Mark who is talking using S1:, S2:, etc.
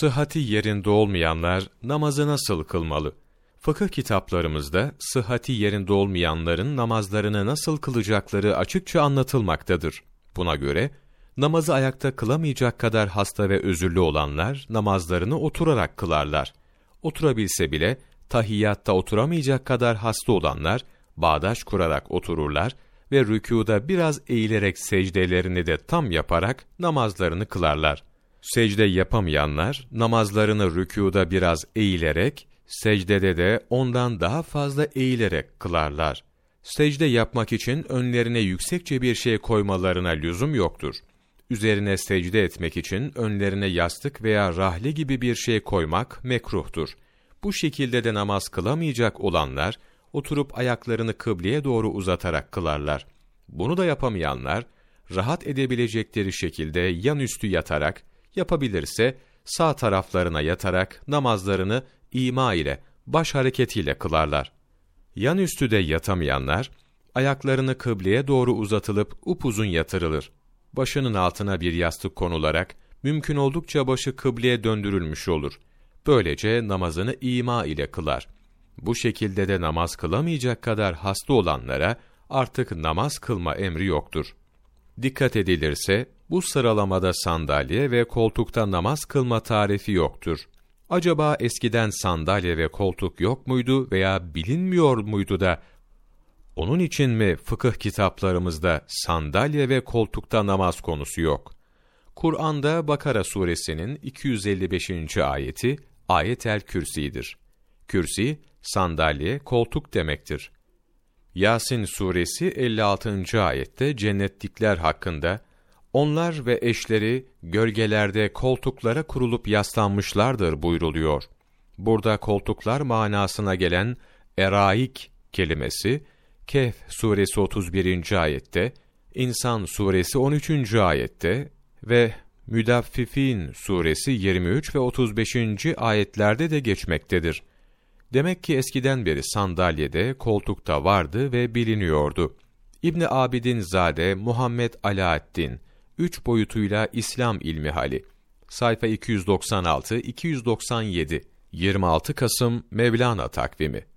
S1: Sıhhati yerinde olmayanlar namazı nasıl kılmalı? Fıkıh kitaplarımızda sıhhati yerinde olmayanların namazlarını nasıl kılacakları açıkça anlatılmaktadır. Buna göre namazı ayakta kılamayacak kadar hasta ve özürlü olanlar namazlarını oturarak kılarlar. Oturabilse bile tahiyyatta oturamayacak kadar hasta olanlar bağdaş kurarak otururlar ve rükûda biraz eğilerek secdelerini de tam yaparak namazlarını kılarlar. Secde yapamayanlar namazlarını rükûda biraz eğilerek, secdede de ondan daha fazla eğilerek kılarlar. Secde yapmak için önlerine yüksekçe bir şey koymalarına lüzum yoktur. Üzerine secde etmek için önlerine yastık veya rahle gibi bir şey koymak mekruhtur. Bu şekilde de namaz kılamayacak olanlar, oturup ayaklarını kıbleye doğru uzatarak kılarlar. Bunu da yapamayanlar, rahat edebilecekleri şekilde yan üstü yatarak, yapabilirse sağ taraflarına yatarak namazlarını ima ile, baş hareketiyle kılarlar. Yan üstü de yatamayanlar, ayaklarını kıbleye doğru uzatılıp upuzun yatırılır. Başının altına bir yastık konularak, mümkün oldukça başı kıbleye döndürülmüş olur. Böylece namazını ima ile kılar. Bu şekilde de namaz kılamayacak kadar hasta olanlara artık namaz kılma emri yoktur. Dikkat edilirse, bu sıralamada sandalye ve koltukta namaz kılma tarifi yoktur. Acaba eskiden sandalye ve koltuk yok muydu veya bilinmiyor muydu da onun için mi fıkıh kitaplarımızda sandalye ve koltukta namaz konusu yok? Kur'an'da Bakara suresinin 255. ayeti ayet-el kürsidir. Kürsi, sandalye, koltuk demektir. Yasin suresi 56. ayette cennetlikler hakkında onlar ve eşleri gölgelerde koltuklara kurulup yaslanmışlardır buyruluyor. Burada koltuklar manasına gelen eraik kelimesi Kehf suresi 31. ayette, İnsan suresi 13. ayette ve Müdaffifin suresi 23 ve 35. ayetlerde de geçmektedir. Demek ki eskiden beri sandalyede, koltukta vardı ve biliniyordu. İbni Abidin Zade Muhammed Alaaddin, üç boyutuyla İslam ilmi hali. Sayfa 296-297, 26 Kasım Mevlana takvimi.